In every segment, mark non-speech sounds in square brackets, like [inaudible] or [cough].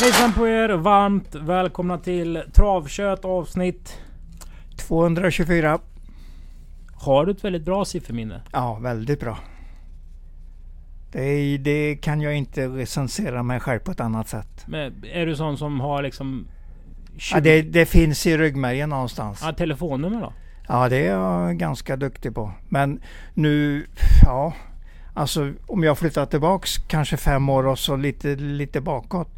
Hejsan på er! Varmt välkomna till Travkött avsnitt. 224. Har du ett väldigt bra sifferminne? Ja, väldigt bra. Det, det kan jag inte recensera mig själv på ett annat sätt. Men är du sån som har liksom... 20... Ja, det, det finns i ryggmärgen någonstans. Ja, telefonnummer då? Ja, det är jag ganska duktig på. Men nu, ja. Alltså om jag flyttar tillbaks kanske fem år och så lite, lite bakåt.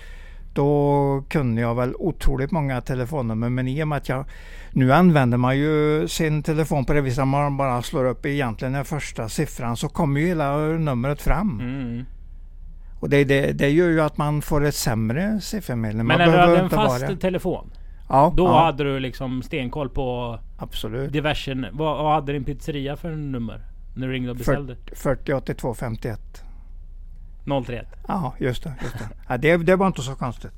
Då kunde jag väl otroligt många telefonnummer. Men i och med att jag nu använder man ju sin telefon på det viset att man bara slår upp egentligen den första siffran så kommer ju hela numret fram. Mm. Och det, det, det gör ju att man får ett sämre siffermedel. Men när du hade en fast vara... telefon? Ja, då ja. hade du liksom stenkoll på Absolut. diversen. Vad, vad hade din pizzeria för nummer? När du ringde och beställde? 40 82 51. 031? Ja, just det. Just det. Ja, det, det var inte så konstigt.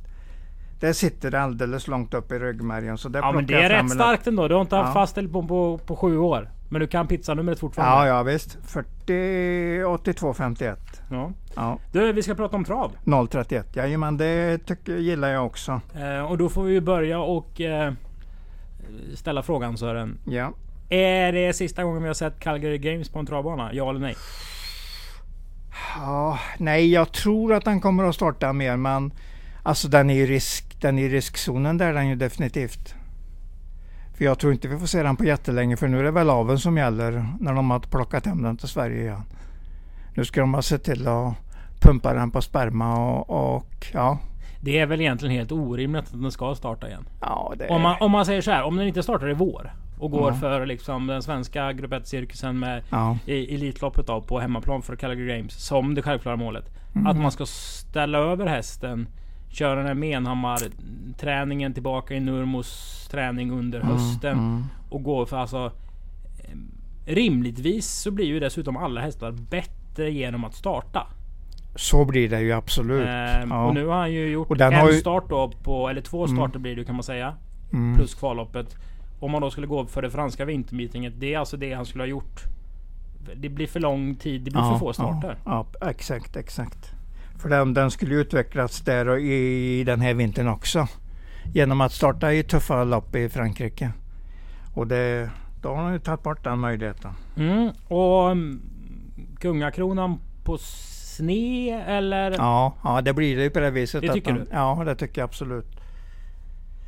Det sitter alldeles långt upp i ryggmärgen. Så det ja men det är rätt starkt ändå. Du har inte haft ja. fast telefon på, på sju år. Men du kan pizzanumret fortfarande? Ja, ja visst. 40 82 51. Ja. ja. Du, vi ska prata om trav. 031. Jajamän, det tycker, gillar jag också. Eh, och då får vi börja och eh, ställa frågan Sören. Ja. Är det sista gången vi har sett Calgary Games på en travbana? Ja eller nej? Ja, nej, jag tror att han kommer att starta mer, men alltså den är i risk, den är i riskzonen där den ju definitivt. För jag tror inte vi får se den på jättelänge, för nu är det väl aveln som gäller när de har plockat hem den till Sverige igen. Nu ska de ha sett till att pumpa den på sperma och, och ja. Det är väl egentligen helt orimligt att den ska starta igen. Ja, det... om, man, om man säger så här, om den inte startar i vår och går ja. för liksom den svenska Grupp 1-cirkusen med ja. i Elitloppet då, på hemmaplan för Calgary Games som det självklara målet. Mm. Att man ska ställa över hästen, köra den här Menhammar-träningen tillbaka i Nurmos träning under mm. hösten mm. och gå för alltså eh, Rimligtvis så blir ju dessutom alla hästar bättre genom att starta. Så blir det ju absolut. Ehm, ja. Och nu har han ju gjort en ju... start då på, eller två mm. starter mm. blir det kan man säga. Mm. Plus kvalloppet. Om man då skulle gå för det franska vintermeetinget. Det är alltså det han skulle ha gjort. Det blir för lång tid. Det blir ja, för få starter. Ja, ja, exakt, exakt. För den, den skulle utvecklas där och i den här vintern också. Genom att starta i tuffa lopp i Frankrike. Och det, då har han ju tagit bort den möjligheten. Mm, och um, kungakronan på sne eller? Ja, ja det blir det ju på det viset. Det tycker man, du? Ja, det tycker jag absolut.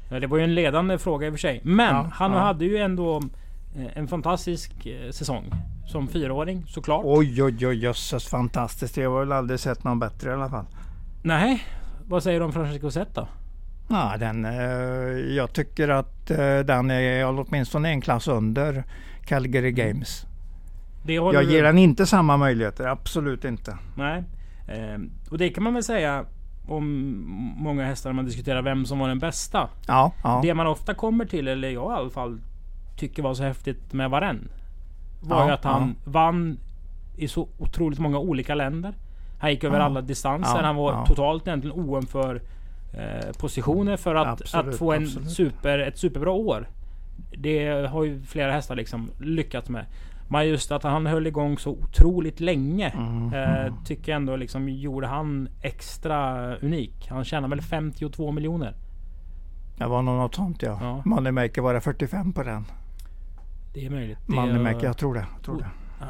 Det var ju en ledande fråga i och för sig. Men Ja, han ja. hade ju ändå eh, en fantastisk eh, säsong. Som fyraåring såklart. Oj, oj, oj, jösses fantastiskt. Jag har väl aldrig sett någon bättre i alla fall. Nej, vad säger du om Francesco Zet då? Ja, den, eh, jag tycker att den är åtminstone en klass under Calgary Games. Det håller Jag du- ger den inte samma möjligheter, absolut inte. Nej. Eh, och det kan man väl säga om många hästar när man diskuterar vem som var den bästa. Ja, ja. Det man ofta kommer till, eller jag i alla fall tycker var så häftigt med Varen. Var Ja, ju att han vann i så otroligt många olika länder. Han gick över alla distanser. Han var totalt egentligen oen för eh, positioner för att, Absolut, att få en absolut. super, ett superbra år. Det har ju flera hästar liksom lyckats med. Men just att han höll igång så otroligt länge. Mm, Eh, mm. tycker jag ändå liksom gjorde han extra unik. Han tjänar väl 52 miljoner. Det var nog något sånt ja. Ja. Moneymaker var det 45 på den. Det är möjligt. Det Moneymaker, jag tror det. Jag tror det.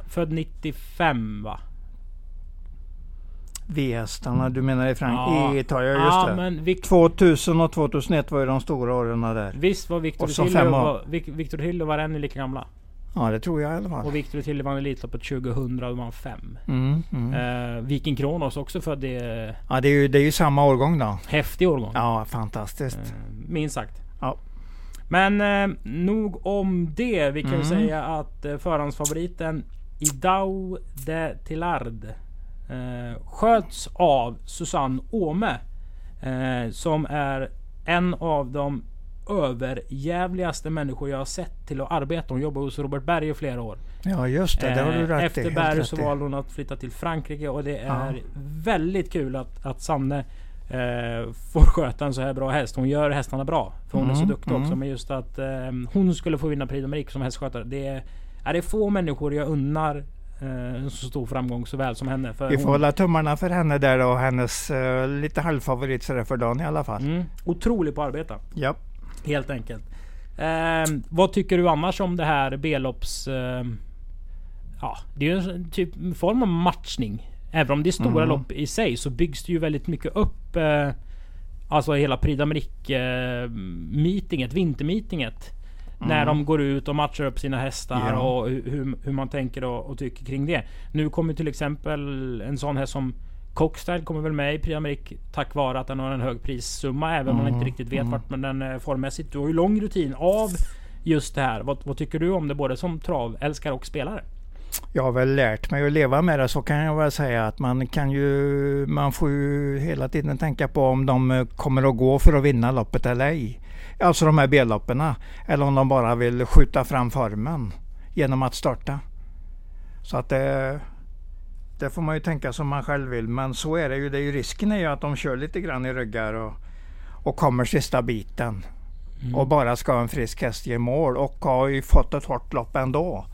Född 95 va? V-hästarna, du menar i Frank Ja. i Italien? Just Ja det. Vic- 2000 och 2001 var ju de stora åren där. visst var Victor Och fem och, år. var, Vic- Victor och lika gamla? Ja, det tror jag i alla fall. Och Victor Tilly vann Elitloppet 2000 och var 5. Mm, mm. Eh, Viking Kronos också född i Ja, det är, ju, det är ju samma årgång då. häftig årgång. Ja, fantastiskt. Eh, minst sagt. Ja. Men eh, nog om det. Vi kan Mm. säga att eh, förhandsfavoriten Idao de Tillard eh, sköts av Susanne Åme. Eh, som är en av de överjävligaste människor jag har sett till att arbeta. Hon jobbar hos Robert Berg i flera år. Ja, just det. Det har du Eh, rätt. Efter Berg så valde hon att flytta till Frankrike och det är Ja. väldigt kul att, att Sanne eh, får sköta en så här bra häst. Hon gör hästarna bra. För hon är så Mm, duktig mm. också. Men just att eh, hon skulle få vinna Prix d'Amérique som hästskötare. Det är, är det få människor jag unnar eh, en så stor framgång så väl som henne. För Vi får hon- hålla tummarna för henne där och hennes eh, lite halvfavorit för dagen i alla fall. mm, otrolig på att arbeta. Ja. Helt enkelt. Eh, vad tycker du annars om det här B-lopps... Eh, ja, det är ju en typ en form av matchning. Även om det är stora Mm. lopp i sig så byggs det ju väldigt mycket upp. Eh, alltså hela Prix d'Amérique eh, meetinget, vintermeetinget. När Mm. de går ut och matchar upp sina hästar Ja. och hu- hur, hur man tänker och, och tycker kring det. Nu kommer till exempel en sån häst som Cockstyle kommer väl med i Prix d'Amérique tack vare att den har en hög prissumma. Även om man Mm, inte riktigt vet mm. vart den är formmässigt. Du har ju lång rutin av just det här. Vad, vad tycker du om det både som travälskare och spelare? Jag har väl lärt mig att leva med det så kan jag väl säga att man kan ju, man får ju hela tiden tänka på om de eh, kommer att gå för att vinna loppet eller ej. Alltså de här B-loppen. Eller om de bara vill skjuta fram formen genom att starta. Så att det, det får man ju tänka som man själv vill. Men så är det ju. Det är ju risken är ju att de kör lite grann i ryggar och, och kommer sista biten. Mm. Och bara ska en frisk häst ge mål och har ju fått ett hårt lopp ändå.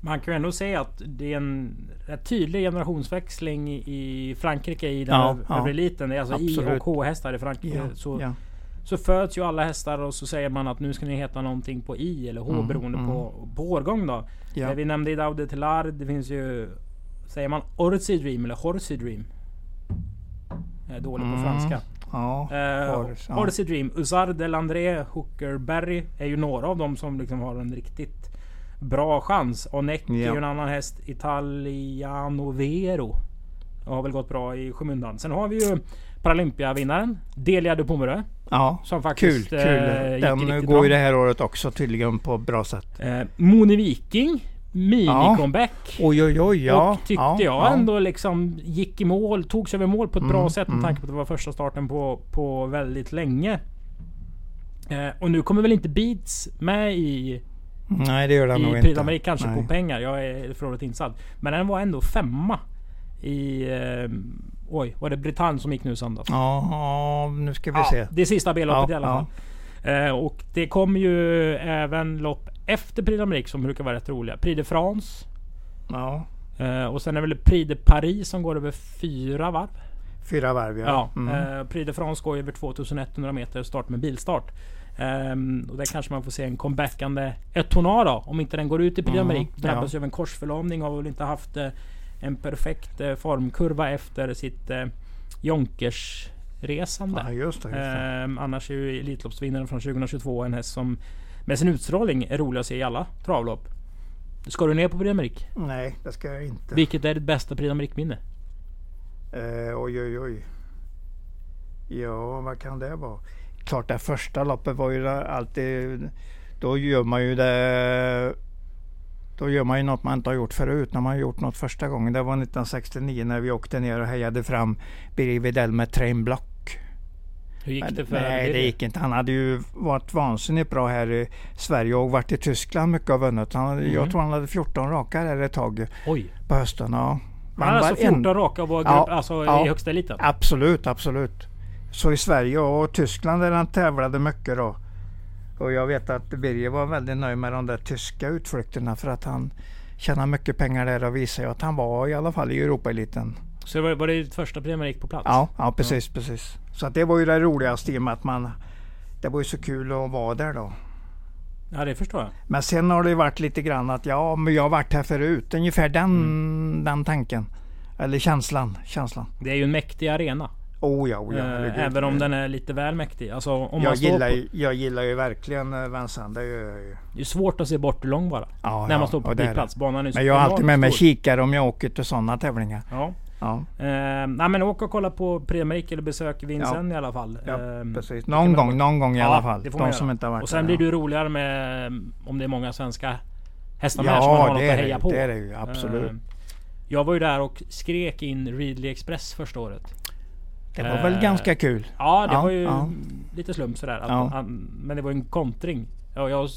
Man kan ju ändå säga att det är en rätt tydlig generationsväxling i Frankrike i den Ja, öv- ja. övre eliten. Det är alltså I Absolut. och K-hästar i Frankrike. Ja, så, ja. Så föds ju alla hästar och så säger man att nu ska ni heta någonting på I eller H Mm, beroende mm. på, på årgång då. Ja. Det vi nämnde i Daude Tillard. Det finns ju... Säger man Orsi Dream eller Horsey Dream? Jag är dålig på Mm. franska. Ja, Uh, Horse, ja. Orsi Dream, Usar Delandré, Hooker Berry är ju några av dem som liksom har en riktigt bra chans. Onek är Ja. ju en annan häst. Italiano Vero. Har väl gått bra i skymundan. Sen har vi ju Paralympiavinnaren Delia de Pomerö. ja. Som Kul, faktiskt kul. eh, gick Den går ju bra. det här året också tydligen på bra sätt. Eh, Moni Viking. Mini-comeback. Oj, oj, oj. Ja, och tyckte ja, jag ja. ändå liksom gick i mål, tog sig över mål på ett bra Mm, sätt med mm. tanke på att det var första starten på, på väldigt länge. Eh, och nu kommer väl inte Beats med i, Nej, det gör den i nog inte. d'Amérique kanske Nej. på pengar. Jag är för övrigt insatt. Men den var ändå femma i... Eh, oj, var det Bretagne som gick nu i söndags? Ja, ja, nu ska vi Ja, se. det sista B-loppet Ja, i alla ja. fall. Eh, och det kommer ju även lopp efter Prix d'Amérique som brukar vara rätt roliga. Prix de France. Ja, Eh, och sen är det väl Prix de Paris som går över fyra varv. fyra varv ja. Ja, Mm. eh, Prix de France går över 2100 meter start med bilstart. Ehm, och där kanske man får se en comebackande Etona då. Om inte den går ut i Prix Mm, d'Amérique. Drabbas ja. av en korsförlamning. Har väl inte haft eh, en perfekt eh, formkurva efter sitt eh, Jonkers-resande. ja, just det. Just det. Ehm, annars är ju Elitloppsvinnaren från 2022 en häst som med sin utstrålning är rolig att se i alla travlopp. Ska du ner på Prix? Nej, det ska jag inte. Vilket är ditt bästa Prix minne? Eh, oj, oj, oj. Ja, vad kan det vara? Klart det första loppet var ju alltid... Då gör man ju det... Då gör man ju något man inte har gjort förut när man har gjort något första gången. Det var 1969 när vi åkte ner och hejade fram Birger Widell med Train Block. Hur gick det för Nej, det gick inte. Han hade ju varit vansinnigt bra här i Sverige och varit i Tyskland mycket och vunnit. Han, Mm. Jag tror han hade 14 raka där ett tag Oj. på hösten. Ja. Han hade alltså var en- 14 raka och var grupp, Ja, alltså ja. i högsta eliten? Absolut, absolut. Så i Sverige och Tyskland där han tävlade mycket då. Och jag vet att Birger var väldigt nöjd med de där tyska utflykterna för att han tjänade mycket pengar där och visade ju att han var i alla fall i Europaeliten. Så var, var det ditt första Prix d'Amérique på plats? Ja, ja precis, precis. Så att det var ju det roligaste i och med att man... Det var ju så kul att vara där då. Ja, det förstår jag. Men sen har det ju varit lite grann att ja, men jag har varit här förut. Ungefär den, Mm. den tanken. Eller känslan. känslan. Det är ju en mäktig arena. Oh ja, oh ja. Eh, herregud. även om den är lite väl mäktig. Alltså om jag, man gillar, på, ju, jag gillar ju verkligen eh, Vincennes. Det jag ju. Det är svårt att se bort hur lång bara. Ja, när ja, man står på är publikplats. Banan är så Men jag har alltid med mig kikare om jag åker till sådana tävlingar. Ja. Ja, Eh, nej men åk och kolla på d'Amérique eller besök Vincennes i alla fall. ja Eh, precis. Någon man gång, gå- någon gång i Ja, alla fall. man De som inte har varit Och sen blir ja. ju roligare med om det är många svenska hästar med som man har Ja, något att är heja det, på. det är det ju. Absolut. Eh, jag var ju där och skrek in Ridley Express första året. Det var väl eh, ganska kul. Ja, det Ja, var ju ja. lite slump sådär. Att, Ja. men det var en kontring. Ja, jag,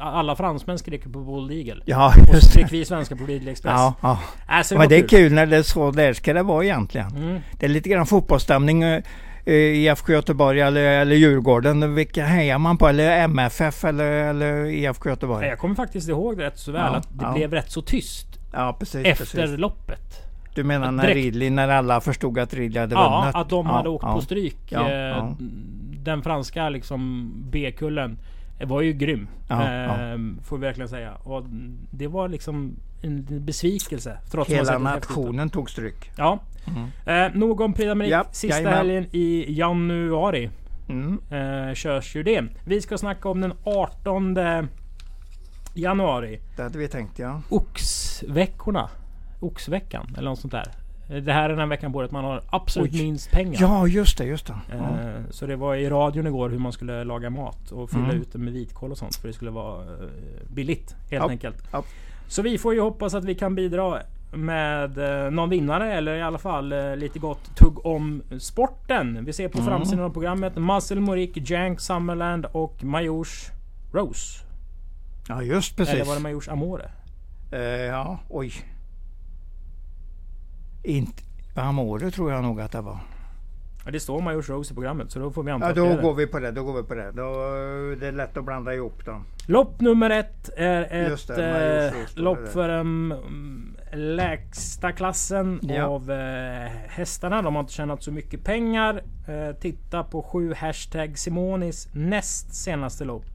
alla fransmän skrek på Bold Eagle. Ja, Och så det. skrek vi svenskar på Ridley Express. Ja, ja. Äh, så det Men det är kul. kul när det är så där ska det vara egentligen. Mm. Det är lite grann fotbollsstämning. eh, eh, IFK Göteborg eller, eller Djurgården. Vilka hejar man på? Eller MFF eller, eller IFK Göteborg? Jag kommer faktiskt ihåg rätt så väl Ja, att det blev rätt så tyst precis. efter precis. loppet. Du menar när direkt- Ridley, när alla förstod att Ridley hade Ja, vunnit? att de Ja, hade åkt ja. på stryk. Ja, Eh, ja. Den franska liksom B-kullen var ju grym. Ja, eh, Får vi verkligen säga. Och det var liksom en besvikelse. Trots Hela nationen tog stryk. Ja. Eh, nog om Prix d'Amérique. Ja, Sista jajamän. helgen i januari Mm. eh, körs ju det. Vi ska snacka om den 18 januari. Det hade vi tänkt ja. Oxveckorna. Oxveckan eller något sånt där. Det här är den veckan på året man har absolut Oj. minst pengar. Ja, just det. Just det. Ja. Eh, Så det var i radion igår hur man skulle laga mat och fylla Mm. ut det med vitkål och sånt. För det skulle vara eh, billigt helt Ja, enkelt. ja. Så vi får ju hoppas att vi kan bidra med eh, någon vinnare eller i alla fall lite gott tugg om sporten. Vi ser på Mm. framsidan av programmet Muscle Morik, Jank Summerland och Majors Rose. ja, just precis. Eller var det Majors Amore? Eh, ja, oj. Inte... Amore tror jag nog att det var. Ja, det står Majors Rose i programmet så då får vi anta Ja, då det. går vi på det. Då går vi på det. Då, det är lätt att blanda ihop dem. Lopp nummer ett är ett det, eh, det lopp där. för den mm, lägsta klassen Ja. av eh, hästarna. De har inte tjänat så mycket pengar. Eh, titta på sju hashtag Simonis näst senaste lopp.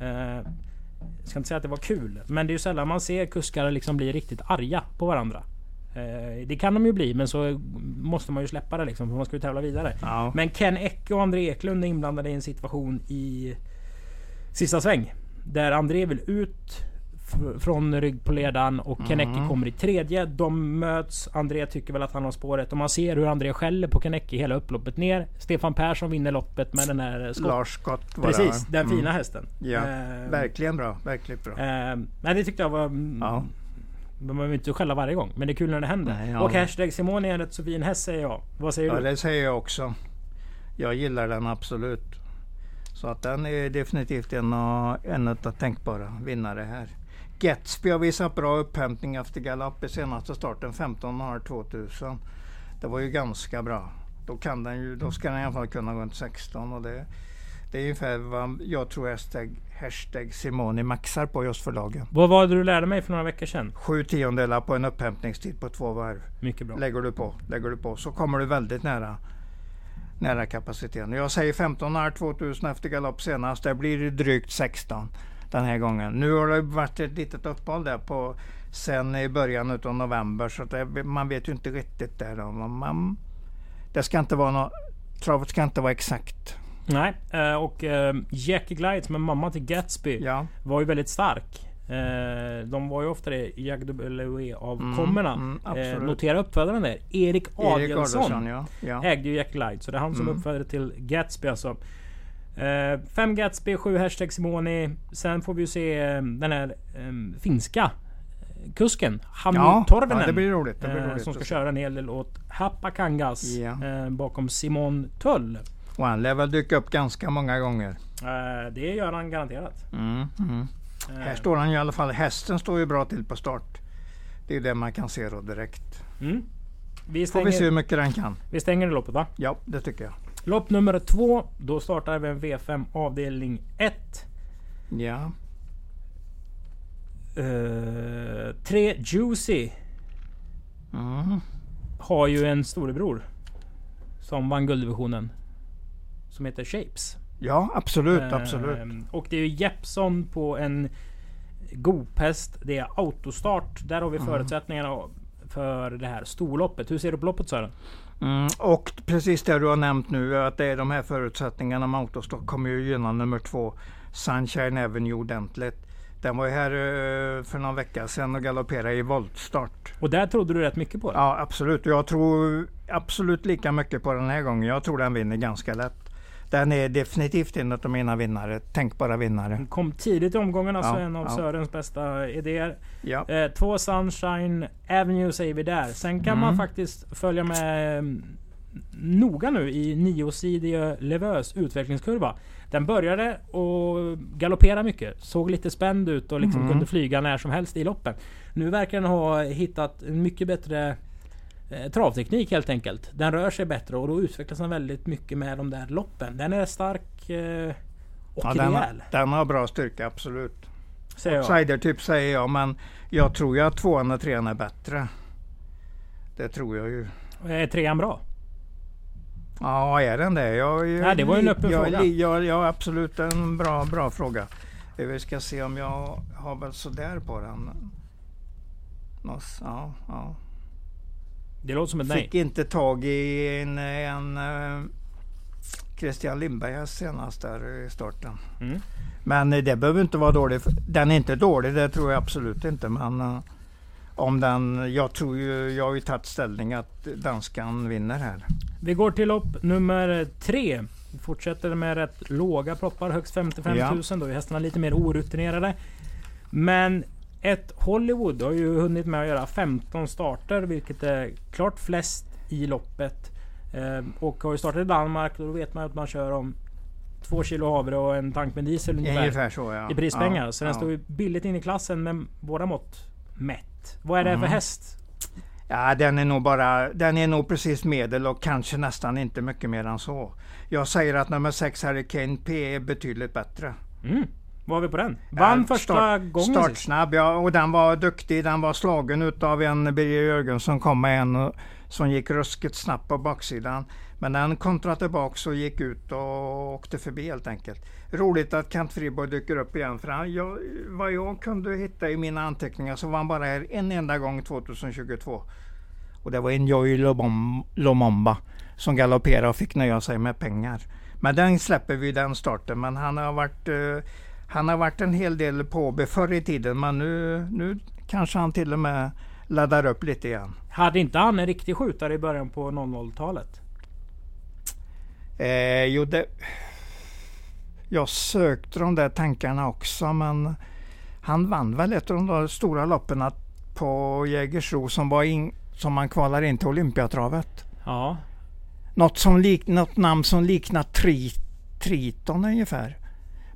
Eh, jag ska inte säga att det var kul, men det är ju sällan man ser kuskar liksom bli riktigt arga på varandra. Eh, det kan de ju bli, men så måste man ju släppa det liksom, för man ska ju tävla vidare. Ja. Men Ken Ecke och André Eklund är inblandade i en situation i sista sväng. Där André vill ut från rygg på ledaren och Mm. kommer i tredje. De möts. André tycker väl att han har spåret och man ser hur André skäller på Ken Ecke hela upploppet ner. Stefan Persson vinner loppet med den här skott. Lars Scott var Precis, den Mm. fina hästen. Ja, Eh, verkligen bra. Verkligt bra. eh, nej, det tyckte jag var... mm, Ja. Man behöver inte skälla varje gång, men det är kul när det händer. Nej, ja. Och hashtag Simone är en rätt så fin häst säger jag. Vad säger Ja, du? det säger jag också. Jag gillar den absolut. Så att den är definitivt en av, en av tänkbara vinnare här. Gatsby har visat bra upphämtning efter galopp i senaste starten 15 2000. Det var ju ganska bra. Då, kan den ju, då ska den i alla fall kunna runt 16 och det, det är ungefär vad jag tror hashtag, hashtag Simone maxar på just för dagen. Vad var det du lärde mig för några veckor sedan? Sju tiondelar på en upphämtningstid på två varv. Mycket bra. Lägger du på, lägger du på så kommer du väldigt nära nära kapaciteten. Jag säger 15 här 2000 efter galopp senast. Det blir drygt 16 den här gången. Nu har det varit ett litet uppehåll där på sen i början av november så det, man vet ju inte riktigt där. Då. Man, det ska inte vara något, travet ska inte vara exakt. Nej, eh, och eh, Jackie Glide som är mamma till Gatsby Ja, var ju väldigt stark. Eh, De var ju oftare i JWE-avkommorna. Mm, mm, eh, absolut. notera uppfödaren där. Erik Erik Adielsson ja. ja. ägde ju Jackie Glide. Så det är han som Mm. uppfödare till Gatsby alltså. Fem Gatsby, sju hashtag Simoni. Sen får vi ju se den här finska kusken. Hamid Ja, Torvinen. ja, det blir roligt. Det blir roligt som ska köra en hel del åt Hapakangas. Ja. Bakom Simon Tull. Och han lär väl dyka upp ganska många gånger. Eh, det gör han garanterat. Mm, mm. Eh, Här står han ju i alla fall. Hästen står ju bra till på start. Det är det man kan se då direkt. mm. vi, Får vi se hur stänger, mycket den kan. vi stänger det loppet va? Ja, det tycker jag. Lopp nummer två. Då startar vi en V5 avdelning 1. Ja, Uh, tre Juicy mm. har ju en storebror. Som vann gulddivisionen. Som heter Shapes. ja absolut, Eh, absolut. Och det är Jeppson på en Gopest. Det är autostart. Där har vi Mm. förutsättningarna för det här storloppet. Hur ser du på loppet Sören? Mm. Och precis det du har nämnt nu, att det är de här förutsättningarna med autostopp kommer ju gynna nummer två, Sunshine Avenue ordentligt. Den var ju här eh, för någon vecka sedan och galopperade i voltstart. Och där trodde du rätt mycket på det. Ja, absolut. Jag tror absolut lika mycket på den här gången. Jag tror den vinner ganska lätt. Den är definitivt en av mina vinnare, tänkbara vinnare. Kom tidigt i omgången. Alltså Ja, en av ja. Sörens bästa idéer. Ja, Eh, två Sunshine Avenue säger vi där. Sen kan man Mm. faktiskt följa med mm, noga nu i niosidige Levös utvecklingskurva. Den började och galoppera mycket. Såg lite spänd ut och liksom Mm. kunde flyga när som helst i loppen. Nu verkar den ha hittat en mycket bättre travteknik helt enkelt. Den rör sig bättre och då utvecklas den väldigt mycket med de där loppen. Den är stark eh, och Ja, den, rejäl. den har bra styrka, absolut. Säger jag. Outsider typ säger jag, men jag tror ju att tvåan och trean är bättre. Det tror jag ju. Är trean bra? Ja, är den det? Jag, jag, Nej, det var ju en öppen jag, fråga. Ja, ja, absolut en bra, bra fråga. Eh, Vi ska se om jag har väl sådär på den. Nås, ja, ja. Det låter som ett nej. Fick inte tag i en, en eh, Christian Lindberg senast där i starten. Mm. Men eh, det behöver inte vara dålig. Den är inte dålig, det tror jag absolut inte. Men eh, om den, jag tror ju, jag har ju tagit ställning att danskan vinner här. Vi går till lopp nummer tre. Vi fortsätter med rätt låga proppar, högst 55 Ja. 000. Då är hästarna lite mer orutinerade. Men ett Hollywood har ju hunnit med att göra 15 starter, vilket är klart flest i loppet. Eh, och har ju startat i Danmark, och då vet man att man kör om två kilo havre och en tank med diesel ungefär. Ungefär så ja. I prispengar. Ja, så den ja. står ju billigt in i klassen med våra mått mätt. Vad är det för Mm. häst? Ja, den är nog bara, den är nog precis medel och kanske nästan inte mycket mer än så. Jag säger att nummer 6 Hurricane P är betydligt bättre. Mm. Vad har vi på den? Vann Ja, första start- gången. Startsnabb, ja. Och den var duktig. Den var slagen utav en Birger Jörgen som kom med en och- som gick ruskigt snabbt på baksidan. Men den kontrade tillbaks och gick ut och åkte förbi helt enkelt. Roligt att Kent Friborg dyker upp igen. För han, jag, vad jag kunde hitta i mina anteckningar så var han bara här en enda gång 2022. Och det var en Joy Lomom- Lomomba som galopperade och fick nöja sig med pengar. Men den släpper vi den starten. Men han har varit, eh, han har varit en hel del på Åby förr i tiden. Men nu, nu kanske han till och med laddar upp lite igen. Hade inte han en riktig skjutare i början på 00-talet? Eh, jo, det, jag sökte de där tankarna också. Men han vann väl ett av de där stora loppen på Jägersro som, var in, som man kvalar in till Olympiatravet. Ja. Något, som lik, något namn som liknar tri, Triton ungefär.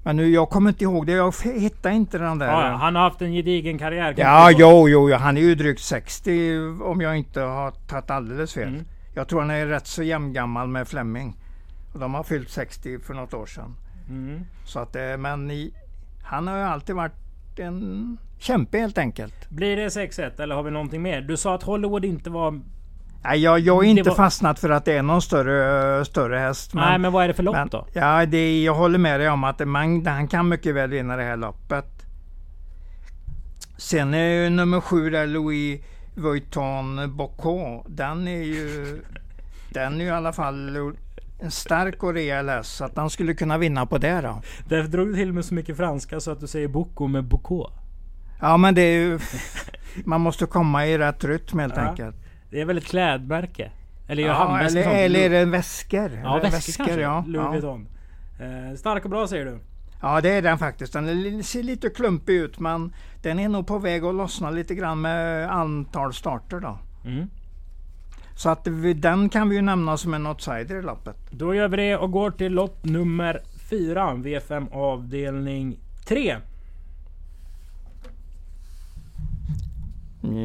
Men nu, jag kommer inte ihåg det. Jag hittar inte den där. ja. Han har haft en gedigen karriär. Ja, jo, jo, jo, han är ju drygt 60 om jag inte har tagit alldeles fel. Mm. Jag tror han är rätt så jämngammal med Fleming. Och de har fyllt 60 för något år sedan. Mm. Så att, eh, men i, han har ju alltid varit en kämpe helt enkelt. Blir det 6-1 eller har vi någonting mer? Du sa att Hollywood inte var... Nej, jag, jag Det inte var- fastnat för att det är någon större, större häst. Nej, men vad är det för lopp men, då? Ja, det, jag håller med dig om att man, han kan mycket väl vinna det här loppet. Sen är ju nummer sju där Louis Vuitton Bocaux. Den är ju den är ju i alla fall en stark och rejäl häst. Så att han skulle kunna vinna på det då. Därför drog du till med så mycket franska så att du säger Bocco med Bocco. Ja men det är ju... [laughs] Man måste komma i rätt rytm helt Ja. enkelt. Det är väl ett klädmärke? Eller gör Ja, handväskor eller, eller är det väskor? Ja, det väskor kanske. ja. Louis ja. Vuitton. Eh, stark och bra säger du? Ja det är den faktiskt. Den ser lite klumpig ut men den är nog på väg att lossna lite grann med antal starter då. Mm. Så att vi, den kan vi ju nämna som en outsider i loppet. Då gör vi det och går till lopp nummer 4. V5 avdelning 3.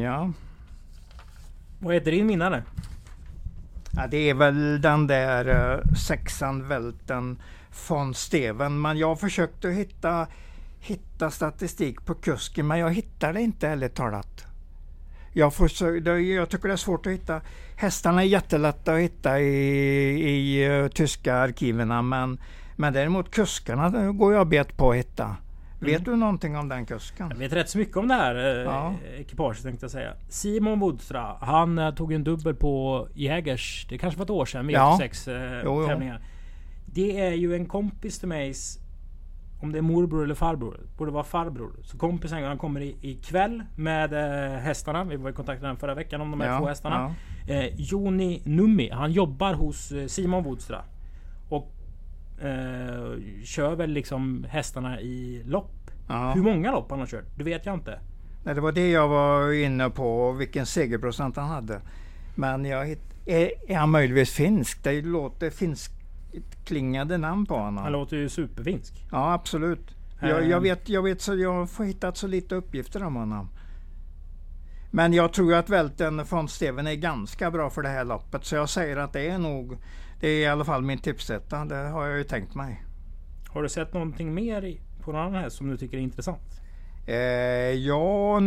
Ja. Vad heter din vinnare? ja det är väl den där uh, sexan Välten von Steven. Men jag försökte hitta, hitta statistik på kusken men jag hittade inte ärligt talat. Jag, får, jag tycker det är svårt att hitta. Hästarna är jättelätta att hitta i, i uh, tyska arkiven, men, men däremot kuskarna går jag bet på att hitta. Vet du någonting om den kusken? Jag vet rätt så mycket om det här eh, Ja. ekipaget tänkte jag säga. Simon Wodstra. Han eh, tog en dubbel på Jägers. Det kanske var ett år sedan. Med Ja. sex eh, Jo, jo. tävlingar. Det är ju en kompis till mig. Om det är morbror eller farbror. Borde vara farbror. Så kompisen han kommer i, ikväll med eh, hästarna. Vi var i kontakt med den förra veckan om de här två hästarna. Eh, Joni Nummi. Han jobbar hos Simon Wodstra. Eh, kör väl liksom hästarna i lopp. Ja. Hur många lopp han har kört, det vet jag inte. Nej, det var det jag var inne på, vilken segerprocent han hade. Men jag hitt, är, är han möjligtvis finsk? Det låter finskt klingande namn på honom. Han låter ju superfinsk. Ja, absolut. Jag, jag, vet, jag, vet så jag har hittat så lite uppgifter om honom. Men jag tror att välten från Steven är ganska bra för det här loppet. Så jag säger att det är nog, det är i alla fall min tipsetta. Det har jag ju tänkt mig. Har du sett någonting mer på någon annan häst som du tycker är intressant? Eh, ja,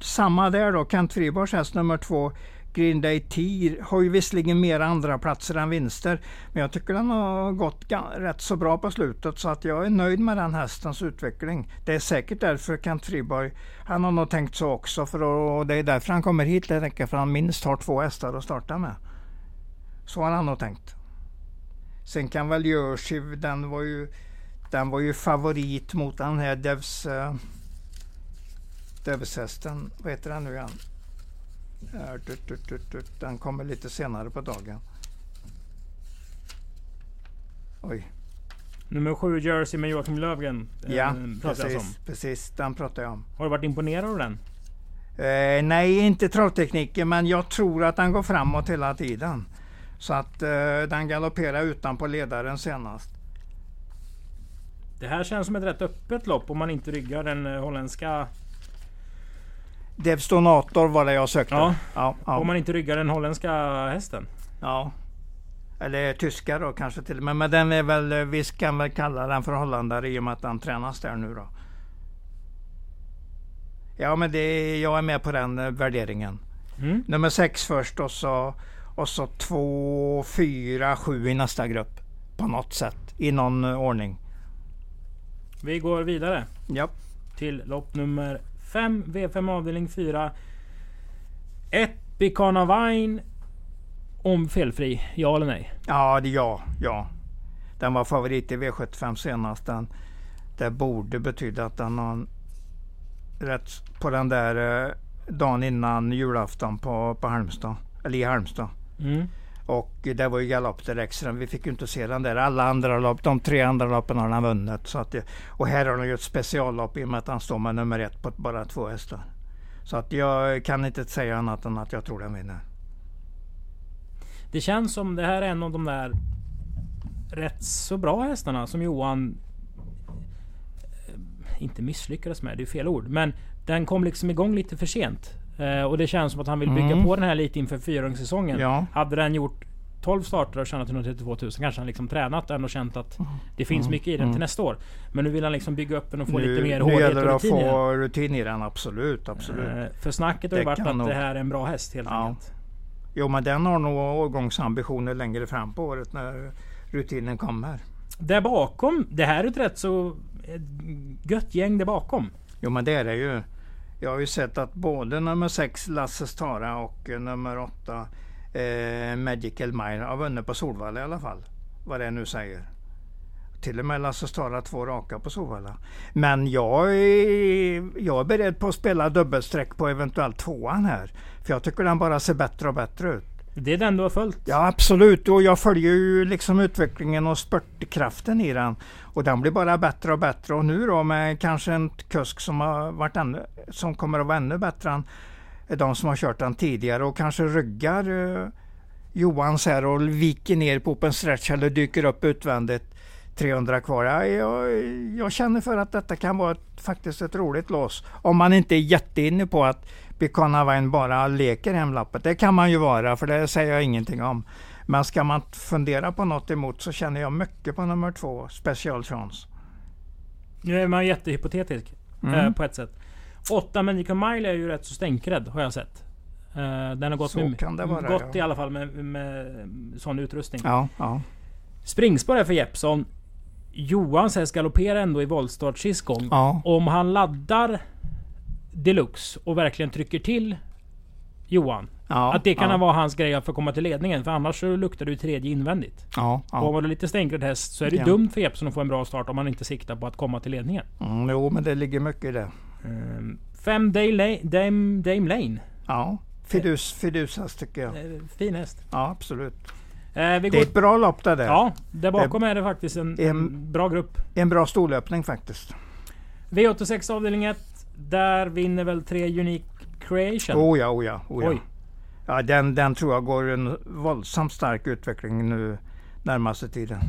samma där då. Kent Friborgs häst nummer två. Green Day Tier har ju visserligen mer andra platser än vinster. Men jag tycker den har gått rätt så bra på slutet så att jag är nöjd med den hästens utveckling. Det är säkert därför Kent Friborg, han har nog tänkt så också. För och det är därför han kommer hit helt enkelt. För han minst har två hästar att starta med. Så har han nog tänkt. Sen kan väl Jersey, den var ju, den var ju favorit mot den här Devs, uh, Devshästen. Vad heter den nu igen? Den kommer lite senare på dagen. Oj. Nummer sju Jersey med Joakim Lövgren. Eh, ja, precis, precis. Den pratar jag om. Har du varit imponerad av den? Eh, nej, inte travtekniken, men jag tror att den går framåt hela tiden. Så att eh, den galopperar utanpå ledaren senast. Det här känns som ett rätt öppet lopp om man inte ryggar den eh, holländska Devstonator var det jag sökte. Ja. Ja, ja. Om man inte ryggar den holländska hästen. Ja. Eller tyska då kanske till och med. Men den är väl, vi kan väl kalla den för holländare i och med att den tränas där nu då. Ja men det, jag är med på den eh, värderingen. Mm. Nummer sex först och så, och så två, fyra, sju i nästa grupp. På något sätt. I någon eh, ordning. Vi går vidare. Ja. Till lopp nummer 5 V5 avdelning 4. Epicana Wine. Om felfri, ja eller nej? Ja, det ja, ja. Den var favorit i V75 senast. Den, det borde betyda att den har rätt på den där eh, dagen innan julafton på, på Halmstad. Eller i Halmstad. Mm. Och det var ju galopp direkt. Vi fick ju inte se den där. Alla andra lopp, de tre andra loppen har han vunnit. Så att, och här har han ju ett speciallopp i och med att han står med nummer ett på bara två hästar. Så att jag kan inte säga annat än att jag tror den vinner. Det känns som det här är en av de där rätt så bra hästarna som Johan eh, inte misslyckades med, det är fel ord. Men den kom liksom igång lite för sent. Eh, och det känns som att han vill bygga mm. på den här lite inför fyraåringssäsongen. Ja. Hade den gjort 12 starter och tjänat 132 000 kanske han liksom tränat den och känt att det finns mm. mycket i den till mm. nästa år. Men nu vill han liksom bygga upp den och få nu, lite mer hårdhet och rutin Nu gäller det att få rutin i den, absolut. absolut. Eh, för snacket har ju varit att nog... det här är en bra häst helt ja. enkelt. Jo men den har nog årgångsambitioner längre fram på året när rutinen kommer. Där bakom, det här är ett rätt så gött gäng där bakom. Jo men det är det ju. Jag har ju sett att både nummer 6 Lasses Tara och eh, nummer 8 eh, Magical Mine har vunnit på Solvalla i alla fall. Vad det nu säger. Till och med Lasses Tara två raka på Solvalla. Men jag är, jag är beredd på att spela dubbelsträck på eventuellt tvåan här. För jag tycker den bara ser bättre och bättre ut. Det är den du har följt? Ja absolut och jag följer ju liksom utvecklingen och spurtkraften i den. Och den blir bara bättre och bättre och nu då med kanske en kusk som, har varit ännu, som kommer att vara ännu bättre än de som har kört den tidigare och kanske ryggar eh, Johans här och viker ner på open stretch eller dyker upp utvändigt 300 kvar. Ja, jag, jag, känner för att detta kan vara ett, faktiskt ett roligt lås. Om man inte är jätteinne på att Buchanavine bara leker hemlappet. Det kan man ju vara, för det säger jag ingenting om. Men ska man fundera på något emot så känner jag mycket på nummer två, Special Chance. Nu är man jättehypotetisk mm. eh, på ett sätt. 8 Medical Mile är ju rätt så stänkrädd har jag sett. Eh, den har gått, med, vara, gått ja. i alla fall med, med sån utrustning. Ja, ja. Springspår är för Jeppson. Johans häst galopperar ändå i voltstart sist gång. Ja. Om han laddar deluxe och verkligen trycker till Johan. Ja, att det kan ja. vara hans grej för att komma till ledningen. För annars så luktar du tredje invändigt. Ja, ja. Och var du lite stänkrädd häst så är det ja. dumt för Jeppsson att få en bra start om man inte siktar på att komma till ledningen. Mm, jo, men det ligger mycket i det. Um, fem Dame, Dame, Dame Lane. Ja, Fidus, Fidusas tycker jag. Eh, fin häst. Ja, absolut. Eh, det är ett bra lopp där. Ja, där bakom det är det faktiskt en, en, bra grupp. En bra storlöpning faktiskt. V86 avdelning 1. Där vinner väl tre Unique Creation? Oh ja, oh ja, oh ja. Oj. Ja, den, den tror jag går en våldsamt stark utveckling nu närmaste tiden.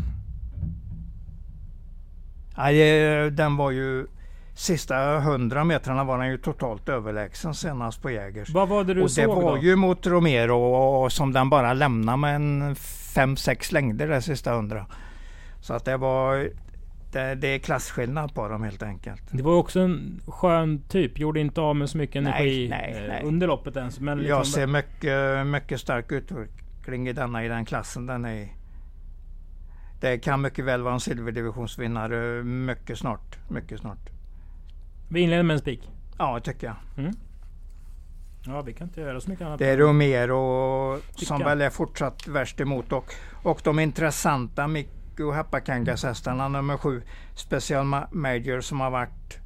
Ja, den var ju sista hundra metrarna var han ju totalt överlägsen senast på Jägers. Vad var det du och såg det var då? ju mot Romero och, som den bara lämnade med en 5-6 längder det sista hundra. Så att det var det, det är klasskillnad på dem helt enkelt. Det var också en skön typ. Gjorde inte av med så mycket Nej, energi nej, eh, nej. under loppet ens. Men liksom, Jag ser mycket, mycket stark utveckling i denna i den klassen den är i. Det kan mycket väl vara en silverdivisionsvinnare mycket snart. Mycket snart. Vi inleder med en spik. Ja, tycker jag. Ja, vi kan inte göra så mycket annat. Det är Romero som Tycker. väl är fortsatt värst emot och, och de intressanta Mikko Happakangas hästarna nummer sju Special Ma- Major som har varit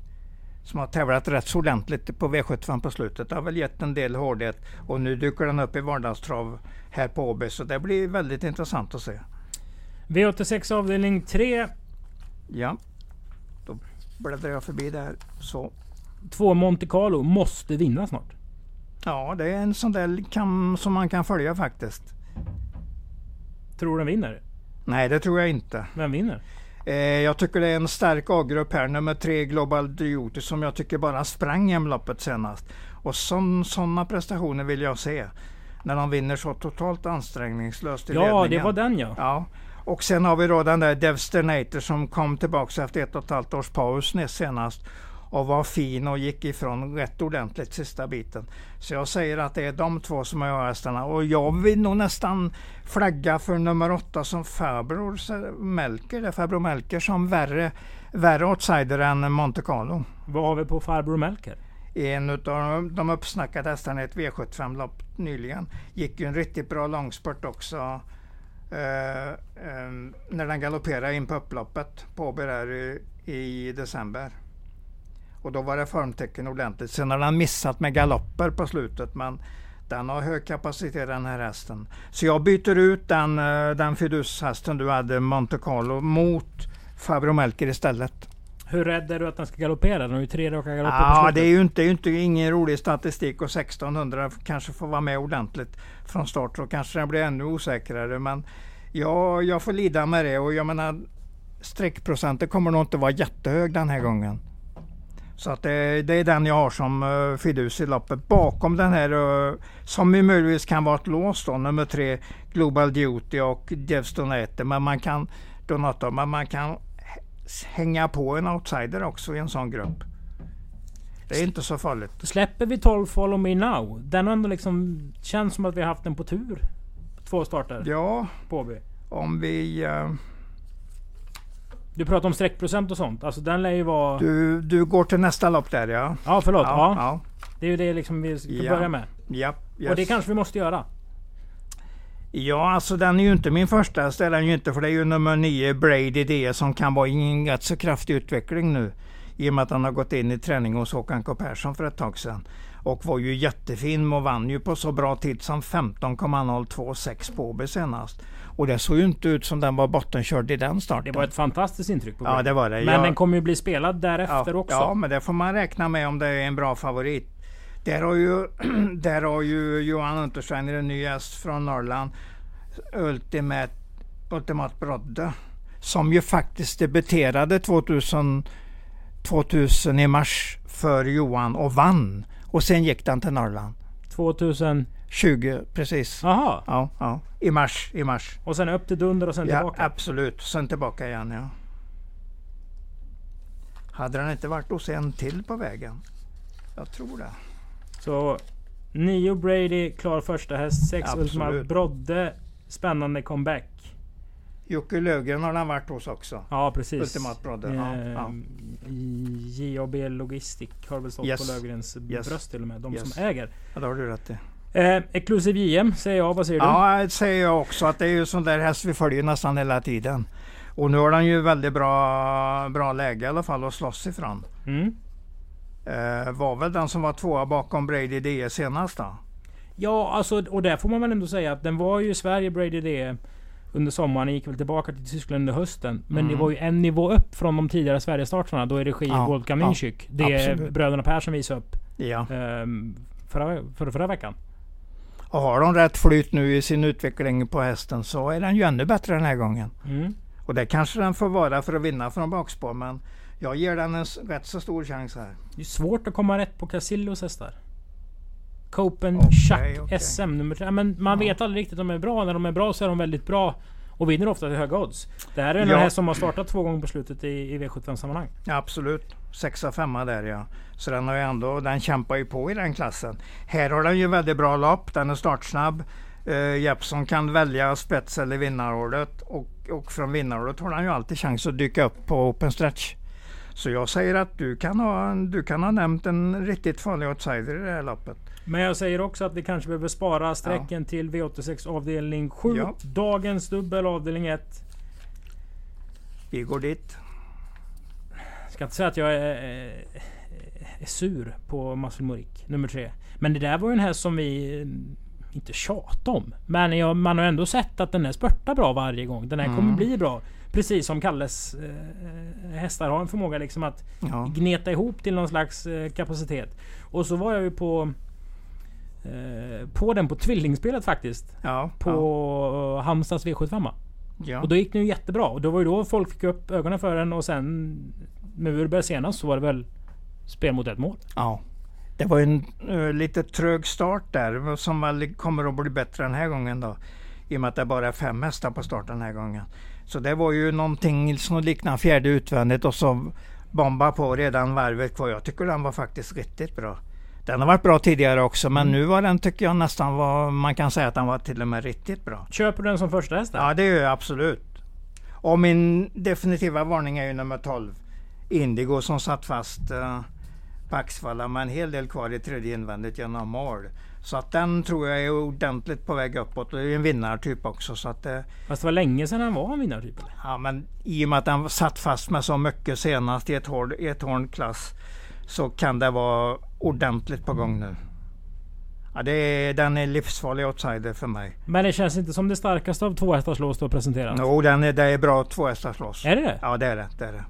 som har tävlat rätt så ordentligt på V75 på slutet. Det har väl gett en del hårdhet och nu dyker den upp i vardagstrav här på Åby så det blir väldigt intressant att se. V86 avdelning 3. Ja, då bläddrar jag förbi där. Så Två Monte Carlo måste vinna snart. ja, det är en sån där kan, som man kan följa faktiskt. Tror du den vinner? Nej, det tror jag inte. Vem vinner? Eh, jag tycker det är en stark A-grupp här. Nummer tre Global Duty som jag tycker bara sprang hemloppet senast. Och sådana prestationer vill jag se. När de vinner så totalt ansträngningslöst i Ja, ledningen. det var den ja. Ja. Och sen har vi då den där Devstinator som kom tillbaka efter ett och ett halvt års paus näst senast. Och var fin och gick ifrån rätt ordentligt sista biten. Så jag säger att det är de två som är hästarna. Och jag vill nog nästan flagga för nummer åtta som farbror Melker. Det är farbror Melker som värre, värre outsider än Monte Carlo. Vad har vi på farbror Melker? En av de uppsnackade hästarna i ett V75-lopp nyligen. Gick ju en riktigt bra långspurt också. eh, eh, när den galopperade in på upploppet på Åby i, i december. Och då var det formtecken ordentligt. Sen har den missat med galopper på slutet men den har hög kapacitet den här hästen. Så jag byter ut den, eh, den Fidus-hästen du hade, Monte Carlo, mot Fabro Melker istället. Hur rädd är du att den ska galoppera? Den har ju tre raka galopper på Ja, slutet. det är ju inte, inte ingen rolig statistik och 1600 kanske får vara med ordentligt från start. Då kanske den blir ännu osäkrare. Men ja, jag får lida med det och jag menar streckprocenten kommer nog inte vara jättehög den här gången. Så att det, det är den jag har som uh, fidus i loppet. Bakom den här uh, som ju möjligtvis kan vara ett lås då, nummer tre Global Duty och Devstonete. Men man kan, Donato, men man kan hänga på en outsider också i en sån grupp. Det är inte så farligt. Släpper vi 12 Follow Me Now. Den har ändå liksom... Känns som att vi har haft den på tur. Två starter Ja, på Åby. om vi... eh, Du pratar om streckprocent och sånt. Alltså den lär ju vara... du, du går till nästa lopp där ja. Ja, förlåt. Ja, ja. Det är ju det liksom vi ska Ja. börja med. ja yes. Och det kanske vi måste göra. Ja, alltså den är ju inte min första häst, är den ju inte. För det är ju nummer nio Brady D som kan vara i en rätt så kraftig utveckling nu. I och med att han har gått in i träning hos Håkan K Persson för ett tag sedan. Och var ju jättefin och vann ju på så bra tid som 15,026 på Åby senast. Och det såg ju inte ut som den var bottenkörd i den starten. Det var ett fantastiskt intryck på Ja, Brady. det var det. Men Jag- den kommer ju bli spelad därefter ja, också. Ja, men det får man räkna med om det är en bra favorit. Där har ju, [clears throat] där har ju Johan Untersteiner en ny häst från Norrland. Ultimate, Ultimat Brodde. Som ju faktiskt debuterade 2000, 2000 i mars för Johan och vann. Och sen gick den till Norrland. 2000... 20 precis. Jaha. Ja, ja. I mars. I mars. Och sen upp till Dunder och sen Ja, tillbaka. absolut. Sen tillbaka igen, ja. Hade den inte varit hos en till på vägen? Jag tror det. Så 9 Brady, klar första häst. 6 Absolut. Ultimate Brodde. Spännande comeback. Jocke Löfgren har den varit hos också. Ja precis. Ultimate Brodde, ja, ja. JAB Logistic har väl stått Yes. på Löfgrens Yes. bröst till och med. De Yes. som äger. Ja, det har du rätt i. Eh, Exclusive JM säger jag. Vad säger du? Ja, det säger jag också. Att det är ju sån där häst vi följer nästan hela tiden. Och nu har den ju väldigt bra, bra läge i alla fall att slåss ifrån. Mm. Eh, var väl den som var tvåa bakom Brady DE senast då? Ja, alltså, och där får man väl ändå säga att den var ju i Sverige, Brady D. Under sommaren, gick väl tillbaka till Tyskland under hösten. Men Mm. det var ju en nivå upp från de tidigare Sverigestarterna. Då är regi Ja, Wolfgang ja, Minczyk. Det absolut. bröderna Persson visade upp Ja. ehm, förra, förra, förra veckan. Och har de rätt flyt nu i sin utveckling på hästen så är den ju ännu bättre den här gången. Mm. Och det kanske den får vara för att vinna från bakspår. Men Jag ger den en rätt så stor chans här. Det är svårt att komma rätt på Casillos hästar. Copen Okej, Chuck okej. SM nummer tre. Men man Ja. vet aldrig riktigt om de är bra. När de är bra så är de väldigt bra. Och vinner ofta till höga odds. Det här är en Ja. häst som har startat två gånger på slutet i, i V75-sammanhang. Ja, absolut. Sexa, femma där ja. Så den har ju ändå, den kämpar ju på i den klassen. Här har den ju väldigt bra lopp. Den är startsnabb. Uh, Jeppson kan välja spets eller vinnarordet. Och, och från vinnarordet har han ju alltid chans att dyka upp på open stretch. Så jag säger att du kan ha, du kan ha nämnt en riktigt farlig outsider i det här loppet. Men jag säger också att vi kanske behöver spara sträcken till V86 avdelning 7. Ja. Dagens dubbel avdelning 1. Vi går dit. Ska inte säga att jag är, är, är sur på Muscle Morik nummer 3. Men det där var ju en häst som vi eh, inte tjatade om. Men jag, man har ändå sett att den här spurtar bra varje gång. Den här kommer Mm. bli bra. Precis som Kalles eh, hästar har en förmåga liksom att Ja. gneta ihop till någon slags eh, kapacitet. Och så var jag ju på eh, på den på tvillingspelet faktiskt. Ja, På eh, Halmstads V75. ja. Och då gick det ju jättebra. Och då var ju då folk fick upp ögonen för den och sen med Urberg senast så var det väl spel mot ett mål. Ja. Det var en uh, lite trög start där som väl kommer att bli bättre den här gången då. I och med att det bara är fem hästar på start den här gången. Så det var ju någonting som liknade fjärde utvändigt och så bomba på redan varvet kvar. Jag tycker den var faktiskt riktigt bra. Den har varit bra tidigare också men nu var den tycker jag nästan var, man kan säga att den var till och med riktigt bra. Köper du den som första häst? Ja det gör jag absolut. Och min definitiva varning är ju nummer 12. Indigo som satt fast uh, på Axvalla med en hel del kvar i tredje invändigt genom mål. Så att den tror jag är ordentligt på väg uppåt. Och det är en vinnartyp också. Så att, eh, Fast det var länge sedan han var en vinnartyp eller? ja, men I och med att den satt fast med så mycket senast i ett hård, i ett hård klass så kan det vara ordentligt på gång nu. Ja, det är, den är livsfarlig outsider för mig. Men det känns inte som det starkaste av två hästars lås du har presenterat. Jo, den är, det är bra tvåhästarslås. Är det det? Ja, det är det. det, är det.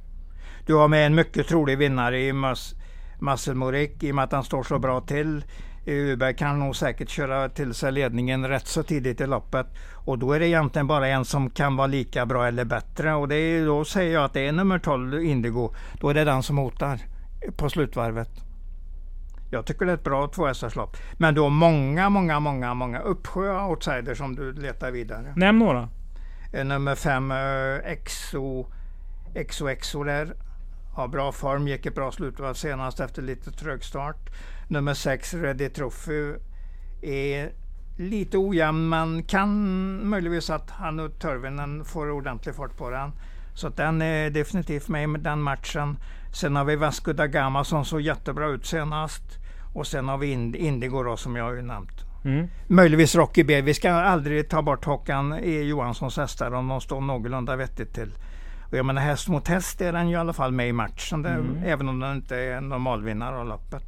Du har med en mycket trolig vinnare i Mus Muscle Morik i och med att han står så bra till. Uberg kan nog säkert köra till sig ledningen rätt så tidigt i loppet. Och då är det egentligen bara en som kan vara lika bra eller bättre. Och det är, då säger jag att det är nummer 12 Indigo. Då är det den som hotar på slutvarvet. Jag tycker det är ett bra tvåhästarslopp. Men du har många, många, många, många uppsjö outsiders som du letar vidare. Nämn några. Eh, Nummer fem eh, Exo, Exo Exo där. Har bra form, gick ett bra slutvarv senast efter lite trög start. Nummer sex Ready Trophy är lite ojämn men kan möjligtvis att han och Törvinen får ordentlig fart på den. Så den är definitivt med i den matchen. Sen har vi Vasco da Gama som såg jättebra ut senast. Och sen har vi Ind- Indigo då, som jag har nämnt. Mm. Möjligtvis Rocky B. Vi ska aldrig ta bort Håkan E. Johanssons hästar om de står någorlunda vettigt till. Och jag menar häst mot häst är den ju i alla fall med i matchen. Mm. Även om den inte är en normalvinnare av loppet.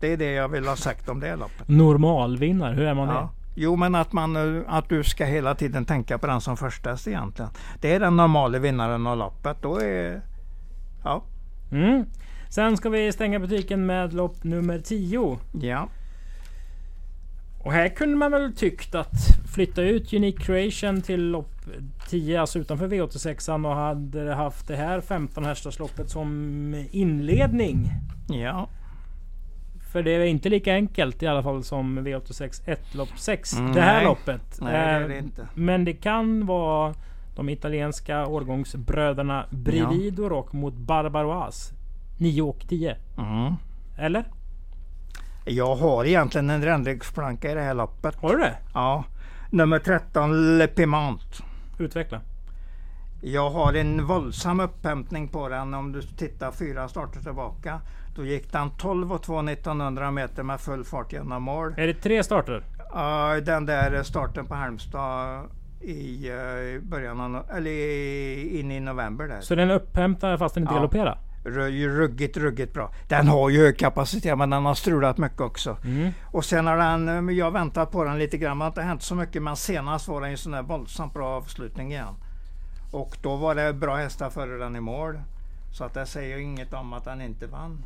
Det är det jag vill ha sagt om det loppet. Normalvinnare, hur är man Ja. det? Jo men att, man, att du ska hela tiden tänka på den som första häst egentligen. Det är den normala vinnaren av loppet. Då är... Ja. Mm. Sen ska vi stänga butiken med lopp nummer 10. Ja. Och här kunde man väl tyckt att flytta ut Unique Creation till lopp 10, alltså utanför V86an och hade haft det här 15 hästarsloppet som inledning. Ja. För det är inte lika enkelt i alla fall som V86 1 lopp 6. Mm, det här nej. loppet. Nej det är Eh, det inte. Men det kan vara de italienska årgångsbröderna Brivido Rock mot Barbaroas. 9 och 10. Mm. Eller? Jag har egentligen en rändrygsplanka i det här loppet. Har du det? Ja. Nummer 13 Le Piment. Utveckla. Jag har en våldsam upphämtning på den om du tittar fyra starter tillbaka. Då gick den 12 och 2 1900 meter med full fart genom mål. Är det tre starter? Ja, den där starten på Halmstad i eh, början av, eller in i november där. Så den upphämtar fast den inte Ja. galopperar? Ru- Ruggigt, ruggigt bra. Den har ju hög kapacitet men den har strulat mycket också. Mm. Och sen har den, eh, jag har väntat på den lite grann, det har inte hänt så mycket men senast var det en sån där våldsamt bra avslutning igen. Och då var det bra hästar före den i mål. Så att det säger ju inget om att den inte vann.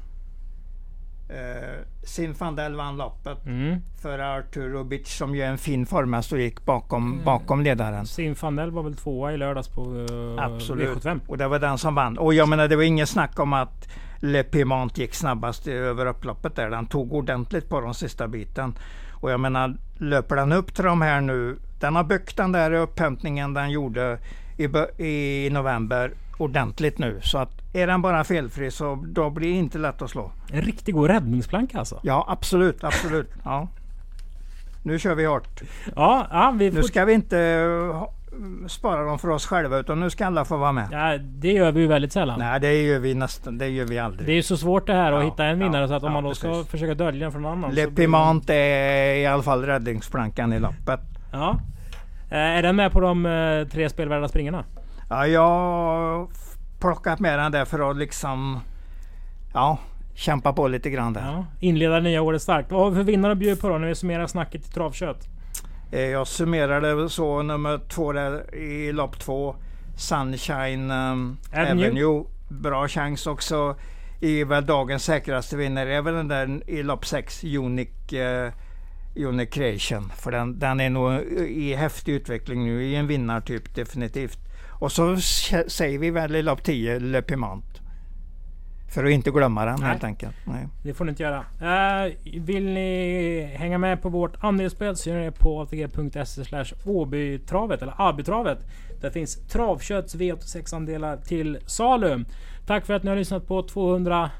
Eh, Sinfandel vann loppet Mm. för Artur Rubic som ju är en fin formhäst och gick bakom, Mm. bakom ledaren. Sinfandel var väl tvåa i lördags på uh, Absolut. V75. Och det var den som vann. Och jag menar det var inget snack om att Le Piment gick snabbast över upploppet där. Den tog ordentligt på den sista biten. Och jag menar löper den upp till de här nu. Den har byggt den där upphämtningen den gjorde i, i november ordentligt nu. Så att är den bara felfri så då blir det inte lätt att slå. En riktigt god räddningsplanka alltså. Ja absolut, absolut. Ja. Nu kör vi hårt. Ja, ja vi Nu ska vi inte spara dem för oss själva utan nu ska alla få vara med. ja, det gör vi ju väldigt sällan. Nej det gör vi nästan, det gör vi aldrig. Det är ju så svårt det här att Ja, hitta en vinnare ja, så att om man då ska precis. försöka dölja den från någon annan. Le så blir- Piment är i alla fall räddningsplankan i loppet. Ja. Eh, Är den med på de eh, tre spelvärda springorna? Ja, jag plockat med den där för att liksom ja, kämpa på lite grann där. Ja. Inleda nya året starkt. Vad har vi för vinnare att bjuda på då när vi summerar snacket i travkött? Eh, Jag summerade väl så nummer två där i lopp två. Sunshine um, Avenue. Avenue. Bra chans också. Är väl dagens säkraste vinnare. är väl den där i lopp sex Unique, eh, Unique Creation. För den, den är nog i häftig utveckling nu. I en vinnartyp definitivt. Och så säger vi väl i lopp 10 Le Piment. För att inte glömma den Nej. helt enkelt. Nej. Det får ni inte göra. Eh, vill ni hänga med på vårt andelsspel så gör ni det på atg.se slash Åbytravet eller Abytravet. Där finns travkötts V86-andelar till salu. Tack för att ni har lyssnat på 223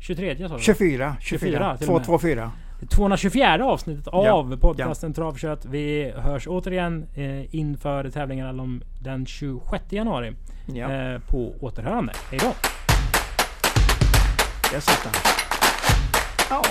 24, sa du? 24, 24 24, till och med. 224. 224 avsnittet av Ja, podcasten Travkött. Vi hörs återigen eh, inför tävlingarna den 26 januari. Ja, Eh, på återhörande. Hej då! där satt den. Ja.